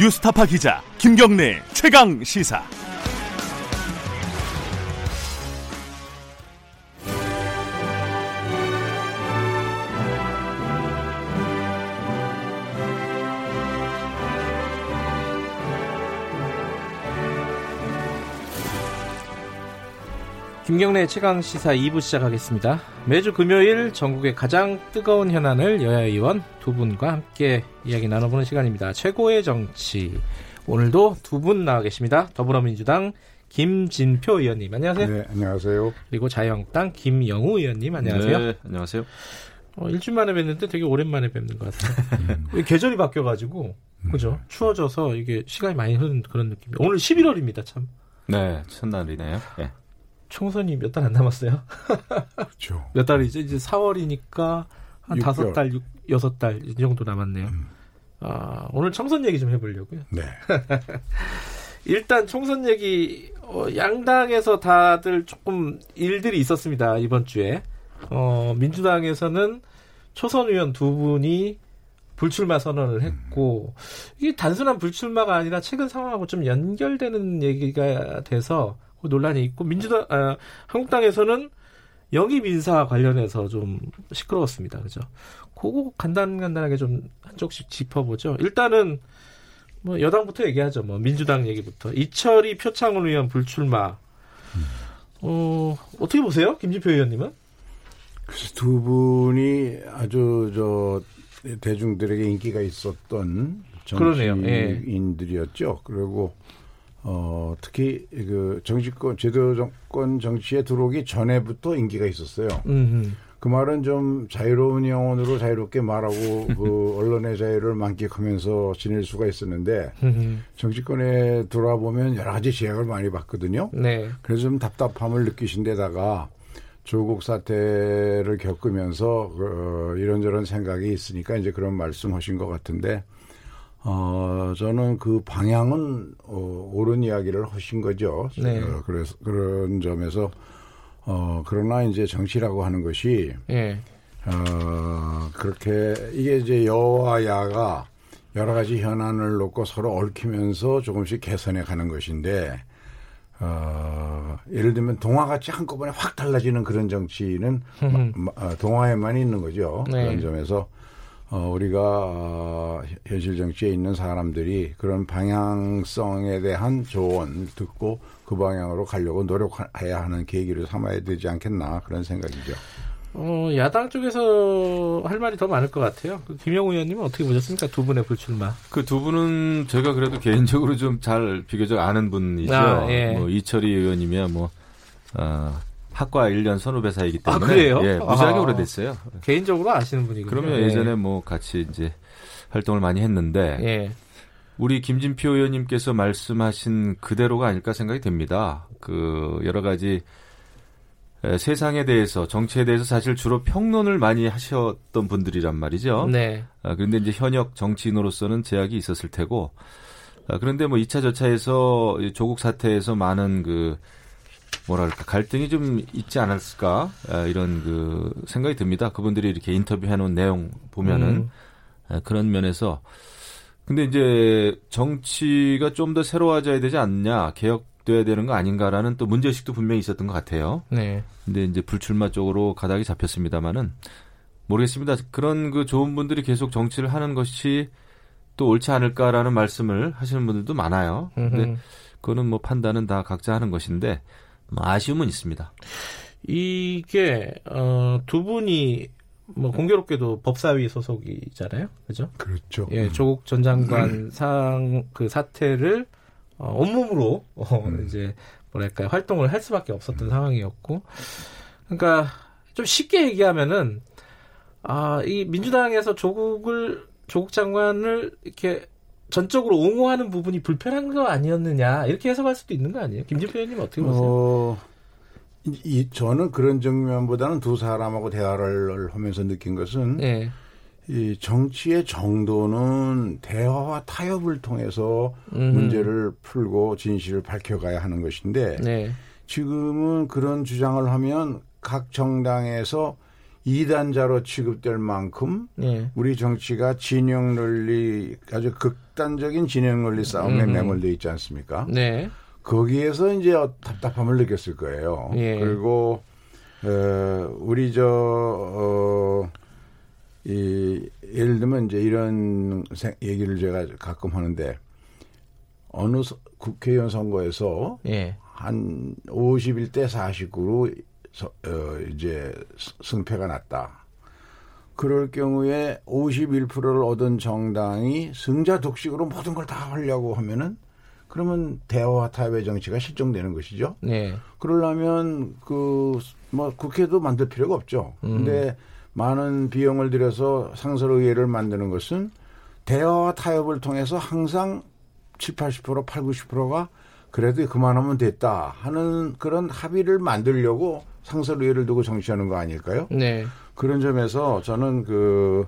뉴스타파 기자 김경래 최강 시사. 김경래 최강 시사 2부 시작하겠습니다. 매주 금요일 전국의 가장 뜨거운 현안을 여야 의원 두 분과 함께 이야기 나눠보는 시간입니다. 최고의 정치. 오늘도 두 분 나와 계십니다. 더불어민주당 김진표 의원님 안녕하세요. 네, 안녕하세요. 그리고 자유한국당 김영우 의원님 안녕하세요. 네, 안녕하세요. 어, 일주일 만에 뵀는데 되게 오랜만에 뵙는 것 같아요. 음. 계절이 바뀌어가지고 그죠? 추워져서 이게 시간이 많이 흐른 그런 느낌. 오늘 11월입니다, 참. 네, 첫날이네요. 네. 총선이 몇 달 안 남았어요. 그렇죠. 몇 달이죠? 이제 4월이니까 한 다섯 달, 여섯 달이 정도 남았네요. 음. 아, 오늘 총선 얘기 좀 해보려고요. 네. 일단 총선 얘기 어, 양당에서 다들 조금 일들이 있었습니다 이번 주에. 어, 민주당에서는 초선 의원 두 분이 불출마 선언을 했고 이게 단순한 불출마가 아니라 최근 상황하고 좀 연결되는 얘기가 돼서 그 논란이 있고 민주당 아, 한국당에서는 영입 인사 관련해서 좀 시끄러웠습니다. 그죠? 그거 간단간단하게 좀 한쪽씩 짚어보죠. 일단은 뭐 여당부터 얘기하죠. 뭐 민주당 얘기부터 이철이 표창원 의원 불출마. 어 어떻게 보세요, 김진표 의원님은? 두 분이 아주 저 대중들에게 인기가 있었던 정치인들이었죠. 예. 그리고 어, 특히 그 정치권 제도 정권 정치에 들어오기 전에부터 인기가 있었어요. 음흠. 그 말은 좀 자유로운 영혼으로 자유롭게 말하고 그 언론의 자유를 만끽하면서 지낼 수가 있었는데 정치권에 돌아보면 여러 가지 제약을 많이 받거든요. 네. 그래서 좀 답답함을 느끼신 데다가 조국 사태를 겪으면서 그, 어, 이런저런 생각이 있으니까 이제 그런 말씀하신 것 같은데 어, 저는 그 방향은 어, 옳은 이야기를 하신 거죠. 네. 어, 그래서 그런 점에서 어, 그러나 이제 정치라고 하는 것이 네. 어, 그렇게 이게 이제 여와 야가 여러 가지 현안을 놓고 서로 얽히면서 조금씩 개선해 가는 것인데 어, 예를 들면 동화같이 한꺼번에 확 달라지는 그런 정치는 마, 어, 동화에만 있는 거죠. 네. 그런 점에서 어, 우리가 어, 현실 정치에 있는 사람들이 그런 방향성에 대한 조언 듣고 그 방향으로 가려고 노력해야 하는 계기를 삼아야 되지 않겠나 그런 생각이죠. 어, 야당 쪽에서 할 말이 더 많을 것 같아요. 그 김영우 의원님은 어떻게 보셨습니까? 두 분의 불출마. 그 두 분은 제가 그래도 개인적으로 좀 잘 비교적 아는 분이죠. 아, 예. 뭐 이철희 의원이면 뭐, 어, 학과 1년 선후배 사이기 아, 때문에 아, 그래요? 예, 무지하게 아, 오래됐어요. 개인적으로 아시는 분이군요. 그러면 예. 예전에 뭐 같이 이제 활동을 많이 했는데 예. 우리 김진표 의원님께서 말씀하신 그대로가 아닐까 생각이 됩니다. 그 여러 가지 세상에 대해서 정치에 대해서 사실 주로 평론을 많이 하셨던 분들이란 말이죠. 네. 아, 그런데 이제 현역 정치인으로서는 제약이 있었을 테고 아, 그런데 뭐 2차 저차에서 조국 사태에서 많은 그 뭐랄까 갈등이 좀 있지 않았을까 아, 이런 그 생각이 듭니다. 그분들이 이렇게 인터뷰해 놓은 내용 보면은 음. 아, 그런 면에서 근데 이제 정치가 좀 더 새로워져야 되지 않냐 개혁돼야 되는 거 아닌가라는 또 문제의식도 분명히 있었던 것 같아요. 네. 근데 이제 불출마 쪽으로 가닥이 잡혔습니다마는 모르겠습니다. 그런 그 좋은 분들이 계속 정치를 하는 것이 또 옳지 않을까라는 말씀을 하시는 분들도 많아요. 근데 그거는 뭐 판단은 다 각자 하는 것인데 뭐 아쉬움은 있습니다. 이게 어, 두 분이 뭐 공교롭게도 법사위 소속이잖아요, 그죠? 그렇죠. 예, 음. 조국 전 장관 음. 상그 사태를 어, 온몸으로 어, 음. 이제 뭐랄까요 활동을 할 수밖에 없었던 음. 상황이었고, 그러니까 좀 쉽게 얘기하면은 아, 이 민주당에서 조국을 조국 장관을 이렇게 전적으로 옹호하는 부분이 불편한 거 아니었느냐 이렇게 해석할 수도 있는 거 아니에요? 김진표 의원님 어떻게 보세요? 어, 이, 저는 그런 정면보다는 두 사람하고 대화를 하면서 느낀 것은 네. 이 정치의 정도는 대화와 타협을 통해서 음. 문제를 풀고 진실을 밝혀가야 하는 것인데 네. 지금은 그런 주장을 하면 각 정당에서 이단자로 취급될 만큼 예. 우리 정치가 진영 논리 아주 극단적인 진영 논리 싸움에 음. 매몰돼 있지 않습니까? 네. 거기에서 이제 답답함을 느꼈을 거예요. 예. 그리고 어, 우리 저 어, 이, 예를 들면 이제 이런 얘기를 제가 가끔 하는데 어느 서, 국회의원 선거에서 예. 한 51대 49로 서, 어, 이제 승패가 났다. 그럴 경우에 51%를 얻은 정당이 승자 독식으로 모든 걸 다 하려고 하면은 그러면 대화와 타협의 정치가 실종되는 것이죠. 네. 그러려면 그 뭐 국회도 만들 필요가 없죠. 음. 근데 많은 비용을 들여서 상설의회를 만드는 것은 대화와 타협을 통해서 항상 7, 80%, 8, 90%가 그래도 그만하면 됐다 하는 그런 합의를 만들려고 상설의회를 두고 정치하는 거 아닐까요? 네. 그런 점에서 저는 그,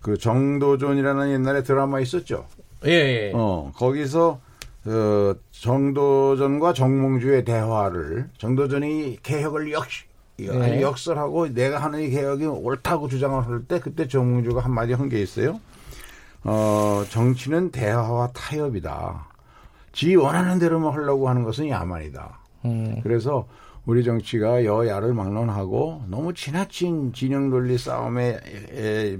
그 정도전이라는 옛날에 드라마 있었죠. 예, 예. 어, 거기서 어, 정도전과 정몽주의 대화를 정도전이 개혁을 역시 네. 역설하고 내가 하는 이 개혁이 옳다고 주장을 할 때 그때 정몽주가 한마디 한 게 있어요. 어, 정치는 대화와 타협이다. 지 원하는 대로만 하려고 하는 것은 야만이다. 음. 그래서 우리 정치가 여야를 막론하고 너무 지나친 진영 논리 싸움에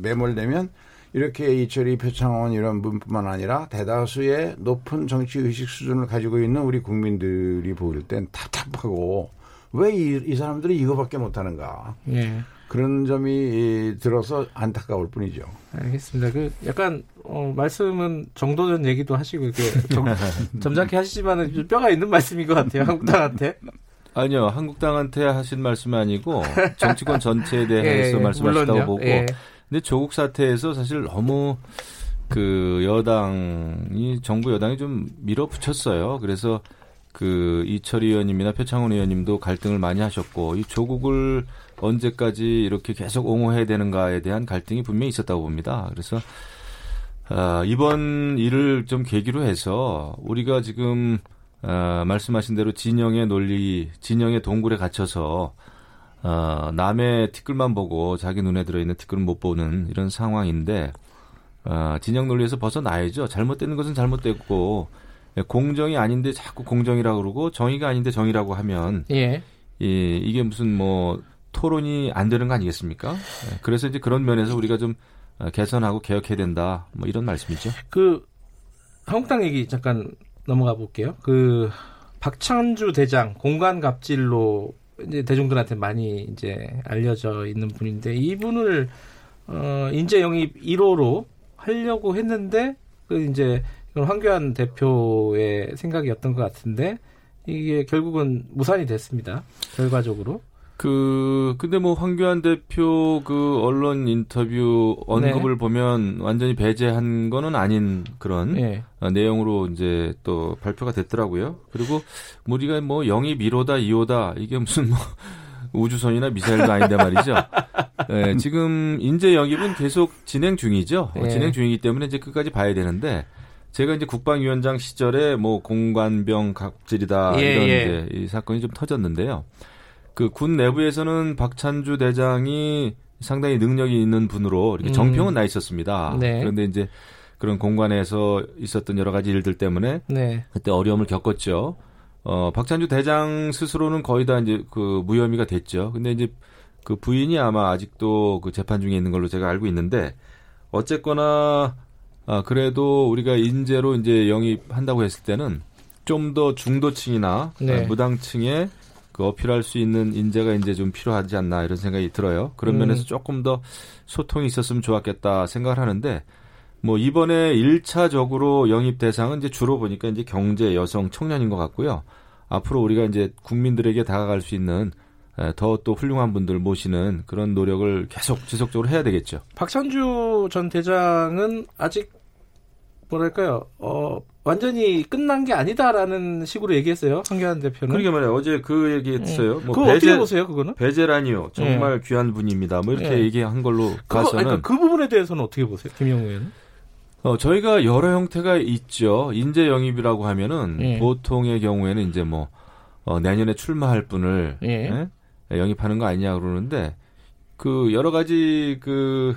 매몰되면 이렇게 이철이 표창원 이런 분뿐만 아니라 대다수의 높은 정치 의식 수준을 가지고 있는 우리 국민들이 보일 땐 답답하고 왜이 사람들이 이거밖에 못하는가. 예. 그런 점이 들어서 안타까울 뿐이죠. 알겠습니다. 그 약간 어, 말씀은 정도전 얘기도 하시고 이렇게 점, 점잖게 하시지만은 뼈가 있는 말씀인 것 같아요. 한국당한테. 아니요, 한국당한테 하신 말씀이 아니고 정치권 전체에 대해서 예, 예 말씀하셨다고 보고 예. 근데 조국 사태에서 사실 너무 그 여당이 정부 여당이 좀 밀어붙였어요. 그래서 그 이철희 의원님이나 표창원 의원님도 갈등을 많이 하셨고 이 조국을 언제까지 이렇게 계속 옹호해야 되는가에 대한 갈등이 분명히 있었다고 봅니다. 그래서 아, 이번 일을 좀 계기로 해서 우리가 지금 아, 말씀하신 대로 진영의 논리, 진영의 동굴에 갇혀서 어, 남의 티끌만 보고 자기 눈에 들어있는 티끌은 못 보는 이런 상황인데 어, 진영 논리에서 벗어나야죠. 잘못되는 것은 잘못됐고 공정이 아닌데 자꾸 공정이라고 그러고 정의가 아닌데 정의라고 하면 예. 이, 이게 무슨 뭐 토론이 안 되는 거 아니겠습니까? 예, 그래서 이제 그런 면에서 우리가 좀 어, 개선하고 개혁해야 된다. 뭐 이런 말씀이죠. 그 한국당 얘기 잠깐 넘어가 볼게요. 그 박찬주 대장 공간 갑질로 이제 대중들한테 많이 이제 알려져 있는 분인데 이분을 어 인재 영입 1호로 하려고 했는데 그 이제 이건 황교안 대표의 생각이었던 것 같은데 이게 결국은 무산이 됐습니다. 결과적으로. 그 근데 뭐 황교안 대표 그 언론 인터뷰 언급을 네. 보면 완전히 배제한 거는 아닌 그런 네. 내용으로 이제 또 발표가 됐더라고요. 그리고 우리가 뭐 영입 1호다 2호다 이게 무슨 뭐 우주선이나 미사일도 아닌데 말이죠. 네, 지금 인재 영입은 계속 진행 중이죠. 네. 진행 중이기 때문에 이제 끝까지 봐야 되는데 제가 이제 국방위원장 시절에 뭐 공관병 갑질이다 예, 이런 예. 이제 이 사건이 좀 터졌는데요. 그 군 내부에서는 박찬주 대장이 상당히 능력이 있는 분으로 이렇게 음. 정평은 음. 나 있었습니다. 네. 그런데 이제 그런 공간에서 있었던 여러 가지 일들 때문에 네. 그때 어려움을 겪었죠. 어, 박찬주 대장 스스로는 거의 다 이제 그 무혐의가 됐죠. 근데 이제 그 부인이 아마 아직도 그 재판 중에 있는 걸로 제가 알고 있는데 어쨌거나 아, 그래도 우리가 인재로 이제 영입한다고 했을 때는 좀 더 중도층이나 네. 무당층에 그 어필할 수 있는 인재가 이제 좀 필요하지 않나 이런 생각이 들어요. 그런 음. 면에서 조금 더 소통이 있었으면 좋았겠다 생각을 하는데 뭐 이번에 1차적으로 영입 대상은 이제 주로 보니까 이제 경제, 여성, 청년인 것 같고요. 앞으로 우리가 이제 국민들에게 다가갈 수 있는 더 또 훌륭한 분들 모시는 그런 노력을 계속 지속적으로 해야 되겠죠. 박찬주 전 대장은 아직 뭐랄까요, 어, 완전히 끝난 게 아니다라는 식으로 얘기했어요. 황교안 대표는. 그러게 말이에요. 어제 그 얘기했어요. 음. 뭐 그거 배제, 어떻게 보세요, 그거는? 배제라니요. 정말 네. 귀한 분입니다. 뭐 이렇게 네. 얘기한 걸로 그거, 봐서는. 그러니까 그 부분에 대해서는 어떻게 보세요, 김영우 의원은? 어, 저희가 여러 형태가 있죠. 인재 영입이라고 하면은 네. 보통의 경우에는 이제 뭐 어, 내년에 출마할 분을 예. 예? 영입하는 거 아니냐 그러는데 그 여러 가지 그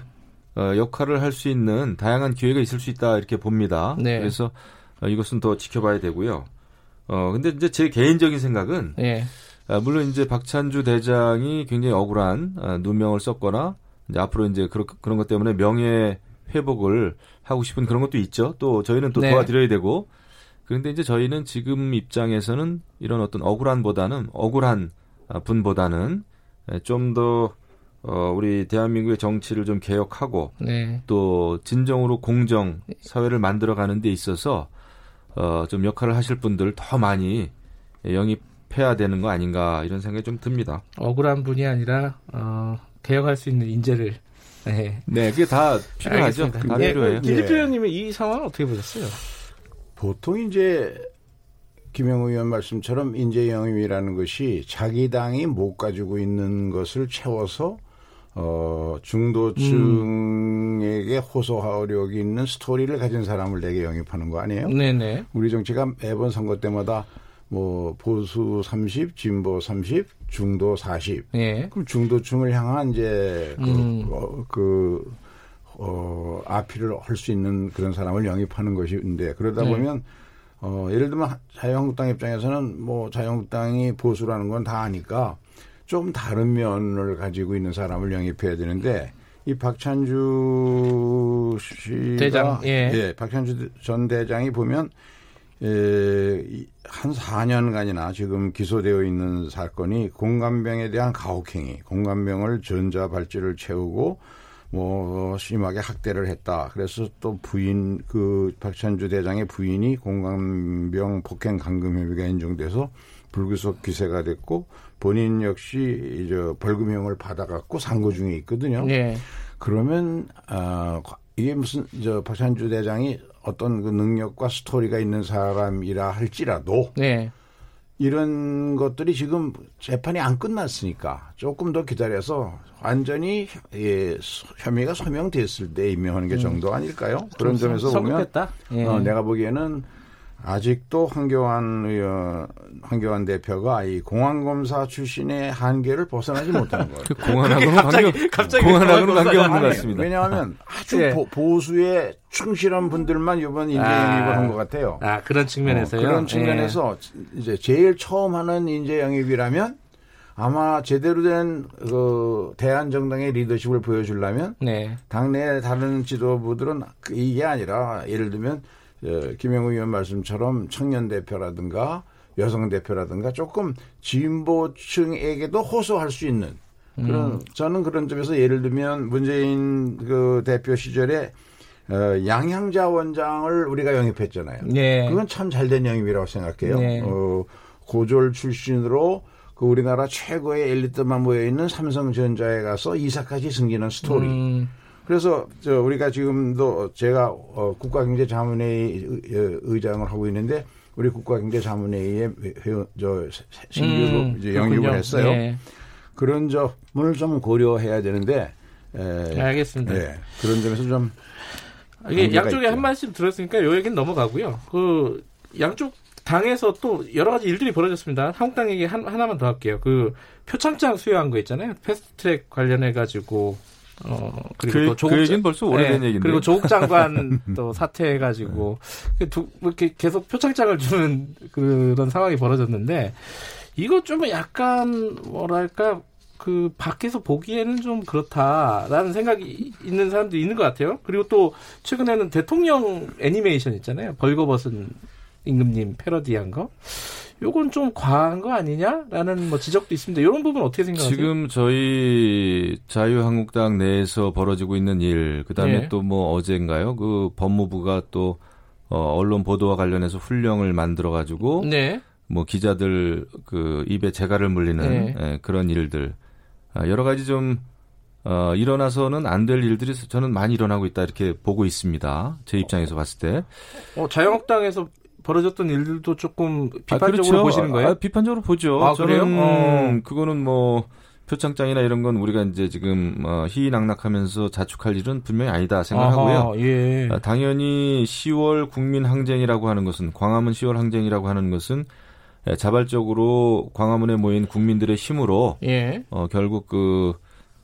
어, 역할을 할 수 있는 다양한 기회가 있을 수 있다 이렇게 봅니다. 네. 그래서 어, 이것은 더 지켜봐야 되고요. 어 근데 이제 제 개인적인 생각은 네. 아, 물론 이제 박찬주 대장이 굉장히 억울한 아, 누명을 썼거나 이제 앞으로 이제 그런 그런 것 때문에 명예 회복을 하고 싶은 그런 것도 있죠. 또 저희는 또 네. 도와드려야 되고 그런데 이제 저희는 지금 입장에서는 이런 어떤 억울한보다는 억울한 아, 분보다는 좀 더 어, 우리 대한민국의 정치를 좀 개혁하고 네. 또 진정으로 공정 사회를 만들어 가는 데 있어서 어, 좀 역할을 하실 분들 더 많이 영입해야 되는 거 아닌가 이런 생각이 좀 듭니다. 억울한 분이 아니라 어, 개혁할 수 있는 인재를 네, 네 그게 다 필요하죠. 알겠습니다. 다 필요해요. 김대표 의원님은 이 상황 어떻게 보셨어요? 보통 이제 김영우 의원 말씀처럼 인재 영입이라는 것이 자기 당이 못 가지고 있는 것을 채워서 어, 중도층에게 음. 호소하려고 있는 스토리를 가진 사람을 내게 영입하는 거 아니에요? 네네. 우리 정치가 매번 선거 때마다 뭐 보수 30, 진보 30, 중도 40. 예. 그럼 중도층을 향한 이제 그, 음. 어, 그 어, 아피를 할 수 있는 그런 사람을 영입하는 것인데 그러다 네. 보면 어, 예를 들면 자유한국당 입장에서는 뭐 자유한국당이 보수라는 건 다 아니까 좀 다른 면을 가지고 있는 사람을 영입해야 되는데 이 박찬주 씨가 대장, 예. 예 박찬주 전 대장이 보면 에, 한 4년간이나 지금 기소되어 있는 사건이 공감병에 대한 가혹행위, 공감병을 전자 발찌를 채우고 뭐 심하게 학대를 했다. 그래서 또 부인 그 박찬주 대장의 부인이 공감병 폭행 감금 혐의가 인정돼서 불구속 기세가 됐고 본인 역시 이제 벌금형을 받아갖고 상고 중에 있거든요. 네. 그러면 아 어, 이게 무슨 저 박찬주 대장이 어떤 그 능력과 스토리가 있는 사람이라 할지라도 네. 이런 것들이 지금 재판이 안 끝났으니까 조금 더 기다려서 완전히 예, 혐의가 소명됐을 때 임명하는 게 음. 정도 아닐까요? 그런 점에서 보면 예. 어, 내가 보기에는 아직도 황교안 의원, 황교안 대표가 이 공안검사 출신의 한계를 벗어나지 못하는 거예요. 그 공안하고는 갑자기, 갑자기 공안하고는 관계없는 것 같습니다. 왜냐하면 아주 네. 보, 수에 충실한 분들만 이번 인재 아, 영입을 한것 같아요. 아 그런 측면에서요. 어, 그런 측면에서 네. 이제 제일 처음 하는 인재 영입이라면 아마 제대로 된 그 대한 정당의 리더십을 보여주려면 네. 당내 다른 지도부들은 이게 아니라 예를 들면 예, 김영우 의원 말씀처럼 청년 대표라든가 여성 대표라든가 조금 진보층에게도 호소할 수 있는 그런 음. 저는 그런 점에서 예를 들면 문재인 그 대표 시절에 어, 양향자 원장을 우리가 영입했잖아요. 네. 그건 참 잘된 영입이라고 생각해요. 네. 어, 고졸 출신으로 그 우리나라 최고의 엘리트만 모여 있는 삼성전자에 가서 이사까지 승기는 스토리. 음. 그래서 저 우리가 지금도 제가 어, 국가경제자문회의 의장을 하고 있는데 우리 국가경제자문회의에 회원 저 신규로 음, 이제 영입을 했어요. 네. 그런 점을 좀 고려해야 되는데 에, 네, 알겠습니다. 네, 그런 점에서 좀 이게 양쪽에 있죠. 한 말씀 들었으니까 요 얘기는 넘어가고요. 그 양쪽 당에서 또 여러 가지 일들이 벌어졌습니다. 한국당 얘기 한, 하나만 더 할게요. 그 표창장 수여한 거 있잖아요. 패스트트랙 관련해 가지고 어 그리고 그, 또 조국 그 얘기는 벌써 오래된 네, 얘기인데 그리고 조국 장관 또 사퇴해가지고 네. 두, 이렇게 계속 표창장을 주는 그런 상황이 벌어졌는데 이거 좀 약간 뭐랄까 그 밖에서 보기에는 좀 그렇다라는 생각이 있는 사람도 있는 것 같아요. 그리고 또 최근에는 대통령 애니메이션 있잖아요. 벌거벗은 임금님 패러디한 거. 요건 좀 과한 거 아니냐라는 뭐 지적도 있습니다. 이런 부분 어떻게 생각하세요? 지금 저희 자유한국당 내에서 벌어지고 있는 일, 그다음에 네. 또뭐 어제인가요? 그 법무부가 또 어, 언론 보도와 관련해서 훈령을 만들어 가지고 네. 뭐 기자들 그 입에 재갈을 물리는 네. 예, 그런 일들 아, 여러 가지 좀 어, 일어나서는 안 될 일들이 저는 많이 일어나고 있다 이렇게 보고 있습니다. 제 입장에서 봤을 때. 어, 자유한국당에서 벌어졌던 일들도 조금 비판적으로 아, 그렇죠. 보시는 거예요? 아, 비판적으로 보죠. 아, 저는 그래요? 어. 그거는 뭐 표창장이나 이런 건 우리가 이제 지금 어, 희낙낙하면서 자축할 일은 분명히 아니다 생각하고요. 아하, 예. 아, 당연히 10월 국민 항쟁이라고 하는 것은 광화문 10월 항쟁이라고 하는 것은 자발적으로 광화문에 모인 국민들의 힘으로 예. 어, 결국 그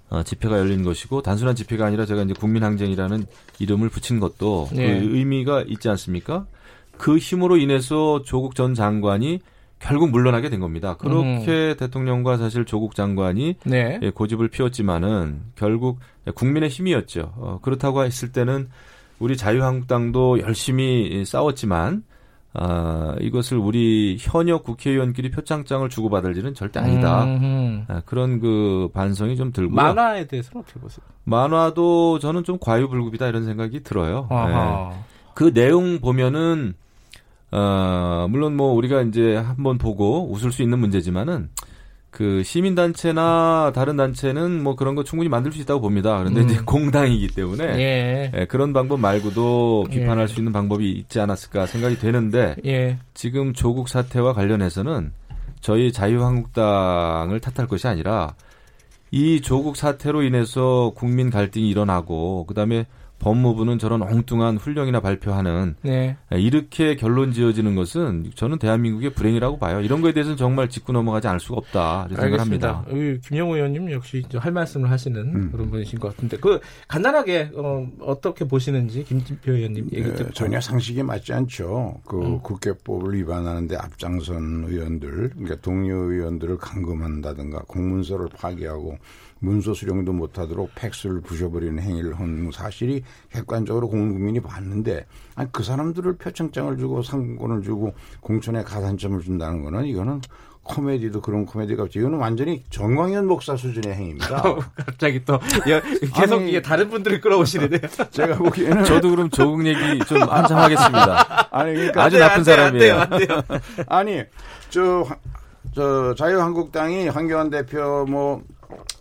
어, 집회가 열린 것이고 단순한 집회가 아니라 제가 이제 국민항쟁이라는 이름을 붙인 것도 네. 그 의미가 있지 않습니까? 그 힘으로 인해서 조국 전 장관이 결국 물러나게 된 겁니다. 그렇게 음. 대통령과 사실 조국 장관이 네. 예, 고집을 피웠지만은 결국 국민의 힘이었죠. 어, 그렇다고 했을 때는 우리 자유한국당도 열심히 싸웠지만 아, 이것을 우리 현역 국회의원끼리 표창장을 주고받을 일은 절대 아니다. 아, 그런 그 반성이 좀 들고요. 만화에 대해서는 어떻게 보세요? 만화도 저는 좀 과유불급이다 이런 생각이 들어요. 네. 그 내용 보면은 어, 물론 뭐 우리가 이제 한번 보고 웃을 수 있는 문제지만은 그 시민단체나 다른 단체는 뭐 그런 거 충분히 만들 수 있다고 봅니다. 그런데 음. 이제 공당이기 때문에 예. 예, 그런 방법 말고도 비판할 예. 수 있는 방법이 있지 않았을까 생각이 되는데 예. 지금 조국 사태와 관련해서는 저희 자유한국당을 탓할 것이 아니라 이 조국 사태로 인해서 국민 갈등이 일어나고 그다음에 법무부는 저런 엉뚱한 훈령이나 발표하는 네. 이렇게 결론 지어지는 것은 저는 대한민국의 불행이라고 봐요. 이런 거에 대해서는 정말 짚고 넘어가지 않을 수가 없다 이런 생각을 합니다. 김영우 의원님 역시 할 말씀을 하시는 음. 그런 분이신 것 같은데 그 간단하게 어, 떻게 보시는지 김진표 의원님 얘기 네, 전혀 상식에 맞지 않죠. 그 음. 국회법을 위반하는데 앞장선 의원들 그러니까 동료 의원들을 감금한다든가 공문서를 파기하고 문서 수령도 못하도록 팩스를 부셔버리는 행위를 한 사실이 객관적으로 국민이 봤는데 아니 그 사람들을 표창장을 주고 상권을 주고 공천에 가산점을 준다는 거는 이거는 코미디도 그런 코미디가 없지. 이거는 완전히 정광현 목사 수준의 행위입니다. 갑자기 또 계속 아니, 이게 다른 분들을 끌어오시는데 제가 보기에는 저도 그럼 조국 얘기 좀 한참 하겠습니다. 아니 그러니까 아주 나쁜 사람이에요. 안 돼요, 안 돼요. 아니 저, 저 자유한국당이 황교안 대표 뭐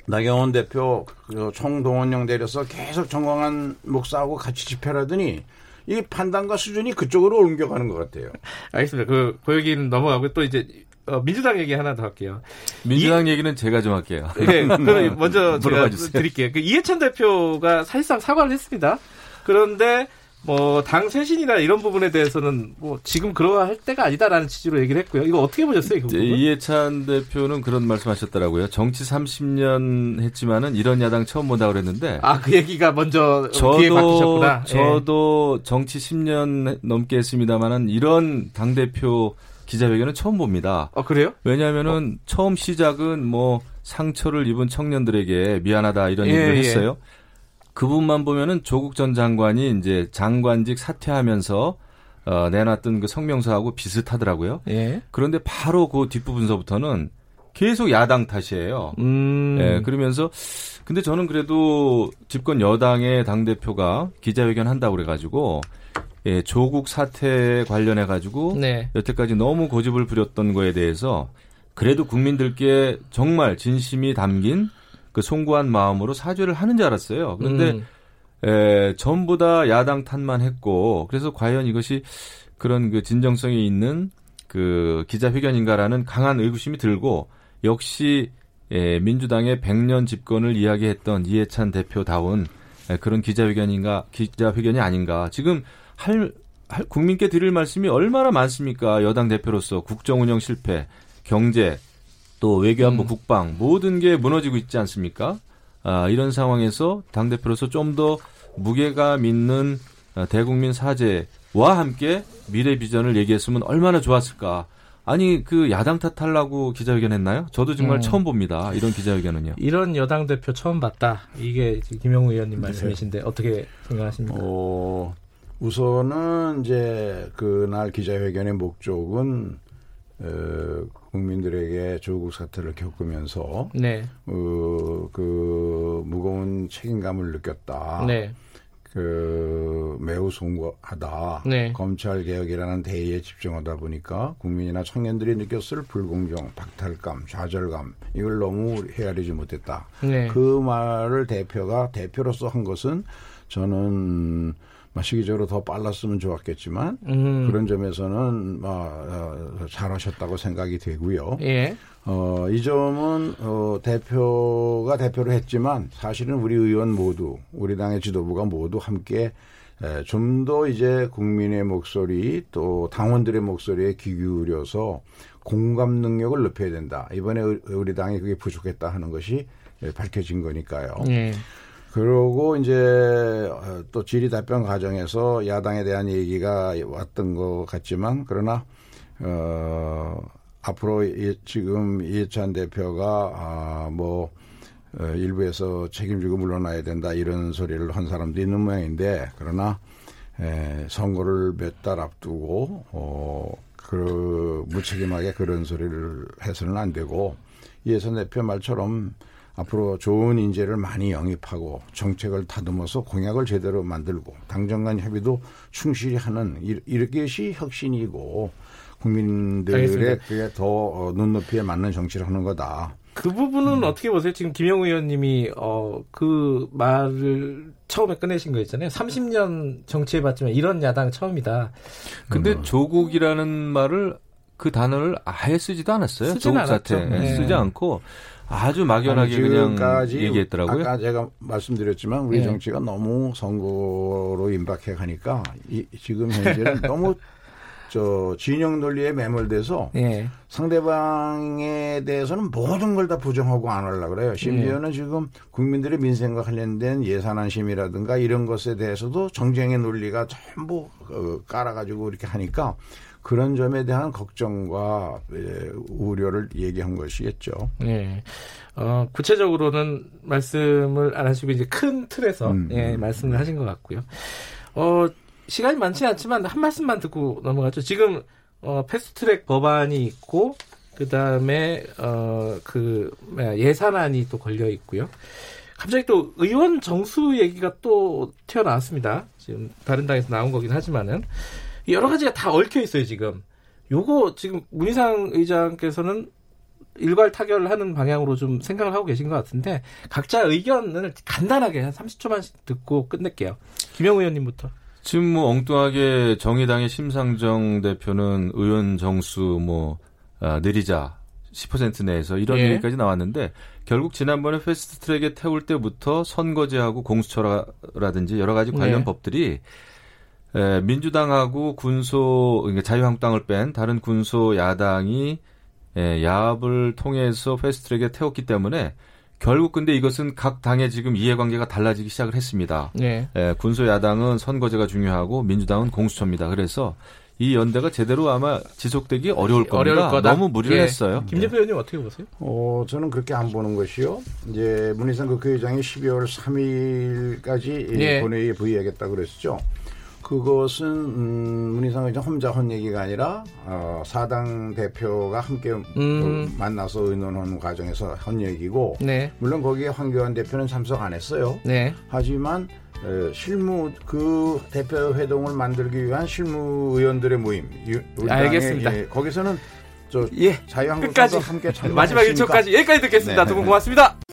나경원 대표 그 총동원령 내려서 계속 정광한 목사하고 같이 집회를 하더니 이 판단과 수준이 그쪽으로 옮겨가는 것 같아요. 알겠습니다. 그, 그 얘기는 넘어가고 또 이제 어, 민주당 얘기 하나 더 할게요. 민주당 이, 얘기는 제가 좀 할게요. 네, 그럼 먼저 제가 드릴게요. 그 이해찬 대표가 사실상 사과를 했습니다. 그런데 뭐당 쇄신이나 이런 부분에 대해서는 뭐 지금 그러할 때가 아니다라는 취지로 얘기를 했고요. 이거 어떻게 보셨어요? 그 이해찬 대표는 그런 말씀하셨더라고요. 정치 30년 했지만은 이런 야당 처음 본다 그랬는데 아그 얘기가 먼저 저도 바뀌셨구나. 저도 예. 정치 10년 넘게 했습니다만은 이런 당 대표 기자회견은 처음 봅니다. 아 그래요? 왜냐하면은 어. 처음 시작은 뭐 상처를 입은 청년들에게 미안하다 이런 예, 얘기를 예. 했어요. 예. 그 부분만 보면은 조국 전 장관이 이제 장관직 사퇴하면서 어, 내놨던 그 성명서하고 비슷하더라고요. 예. 그런데 바로 그 뒷부분서부터는 계속 야당 탓이에요. 음. 예, 그러면서 근데 저는 그래도 집권 여당의 당 대표가 기자회견 한다고 그래가지고 예, 조국 사태 관련해 가지고 네. 여태까지 너무 고집을 부렸던 거에 대해서 그래도 국민들께 정말 진심이 담긴 그 송구한 마음으로 사죄를 하는 줄 알았어요. 그런데 음. 에, 전부 다 야당 탓만 했고 그래서 과연 이것이 그런 그 진정성이 있는 그 기자회견인가라는 강한 의구심이 들고 역시 예, 민주당의 100년 집권을 이야기했던 이해찬 대표다운 예, 그런 기자회견인가 기자회견이 아닌가 지금 할, 할 국민께 드릴 말씀이 얼마나 많습니까 여당 대표로서 국정 운영 실패 경제 또 외교안보 음. 국방 모든 게 무너지고 있지 않습니까? 아, 이런 상황에서 당 대표로서 좀 더 무게감 있는 아, 대국민 사죄와 함께 미래 비전을 얘기했으면 얼마나 좋았을까. 아니 그 야당 탓하려고 기자회견 했나요? 저도 정말 음. 처음 봅니다. 이런 기자회견은요. 이런 여당 대표 처음 봤다. 이게 김영우 의원님 네. 말씀이신데 네. 어떻게 생각하십니까? 어, 우선은 이제 그날 기자회견의 목적은 어, 국민들에게 조국 사태를 겪으면서 네. 어, 그 무거운 책임감을 느꼈다. 네. 그 매우 송구하다. 네. 검찰 개혁이라는 대의에 집중하다 보니까 국민이나 청년들이 느꼈을 불공정, 박탈감, 좌절감 이걸 너무 헤아리지 못했다. 네. 그 말을 대표가 대표로서 한 것은 저는 시기적으로 더 빨랐으면 좋았겠지만 음. 그런 점에서는 어, 잘하셨다고 생각이 되고요. 예. 어, 이 점은 어, 대표가 대표를 했지만 사실은 우리 의원 모두 우리 당의 지도부가 모두 함께 좀 더 이제 국민의 목소리 또 당원들의 목소리에 귀 기울여서 공감 능력을 높여야 된다. 이번에 우리 당이 그게 부족했다 하는 것이 밝혀진 거니까요. 예. 그러고 이제 어, 또 질의 답변 과정에서 야당에 대한 얘기가 왔던 것 같지만 그러나 어 앞으로 지금 이해찬 대표가 아 뭐 어, 일부에서 책임지고 물러나야 된다 이런 소리를 한 사람도 있는 모양인데 그러나 에, 선거를 몇 달 앞두고 어, 그 무책임하게 그런 소리를 해서는 안 되고 이해선 대표 말처럼 앞으로 좋은 인재를 많이 영입하고 정책을 다듬어서 공약을 제대로 만들고 당정 간 협의도 충실히 하는 이렇게이 혁신이고 국민들의 그게 더 어, 눈높이에 맞는 정치를 하는 거다. 그 부분은 음. 어떻게 보세요? 지금 김영우 의원님이 어, 그 말을 처음에 꺼내신 거 있잖아요. 30년 정치해봤지만 이런 야당 처음이다. 근데 음. 조국이라는 말을 그 단어를 아예 쓰지도 않았어요. 조국 사태 네. 쓰지 않고 아주 막연하게 그냥 얘기했더라고요. 아까 제가 말씀드렸지만 우리 네. 정치가 너무 선거로 임박해 가니까 이, 지금 현재는 너무 저 진영 논리에 매몰돼서 예. 상대방에 대해서는 모든 걸 다 부정하고 안 하려 그래요. 심지어는 예. 지금 국민들의 민생과 관련된 예산안심이라든가 이런 것에 대해서도 정쟁의 논리가 전부 어, 깔아가지고 이렇게 하니까 그런 점에 대한 걱정과 예, 우려를 얘기한 것이겠죠. 예. 어, 구체적으로는 말씀을 안 하시고 이제 큰 틀에서 음. 예, 말씀을 하신 것 같고요. 어, 시간이 많지는 않지만 한 말씀만 듣고 넘어가죠. 지금 어, 패스트트랙 법안이 있고 그 다음에 어 그 예산안이 또 걸려 있고요. 갑자기 또 의원 정수 얘기가 또 튀어나왔습니다. 지금 다른 당에서 나온 거긴 하지만은 여러 가지가 다 얽혀 있어요 지금. 요거 지금 문희상 의장께서는 일괄 타결을 하는 방향으로 좀 생각을 하고 계신 것 같은데 각자 의견을 간단하게 한 30초만 듣고 끝낼게요. 김영 의원님부터. 지금 뭐 엉뚱하게 정의당의 심상정 대표는 의원 정수 뭐 아, 내리자 10% 내에서 이런 예. 얘기까지 나왔는데 결국 지난번에 패스트트랙에 태울 때부터 선거제하고 공수처라든지 여러 가지 관련 예. 법들이 에, 민주당하고 군소 그러니까 자유한국당을 뺀 다른 군소 야당이 에, 야합을 통해서 패스트트랙에 태웠기 때문에 결국 근데 이것은 각 당의 지금 이해관계가 달라지기 시작을 했습니다. 네. 예, 군소 야당은 선거제가 중요하고 민주당은 공수처입니다. 그래서 이 연대가 제대로 아마 지속되기 어려울 겁니다. 어려울 거다. 너무 무리를 예. 했어요. 김재표 의원님 어떻게 보세요? 어, 저는 그렇게 안 보는 것이요. 이제 문희상 국회의장이 12월 3일까지 예. 본회의에 부의하겠다 그랬었죠. 그것은 음, 문희상 의장 혼자 한 얘기가 아니라 어, 사당 대표가 함께 음. 그 만나서 의논하는 과정에서 한 얘기고 네. 물론 거기에 황교안 대표는 참석 안 했어요. 네. 하지만 에, 실무 그 대표 회동을 만들기 위한 실무 의원들의 모임 알겠습니다. 예, 거기서는 저 예, 자유한국당도 함께 마지막 1초까지 여기까지 듣겠습니다. 네. 두분 고맙습니다.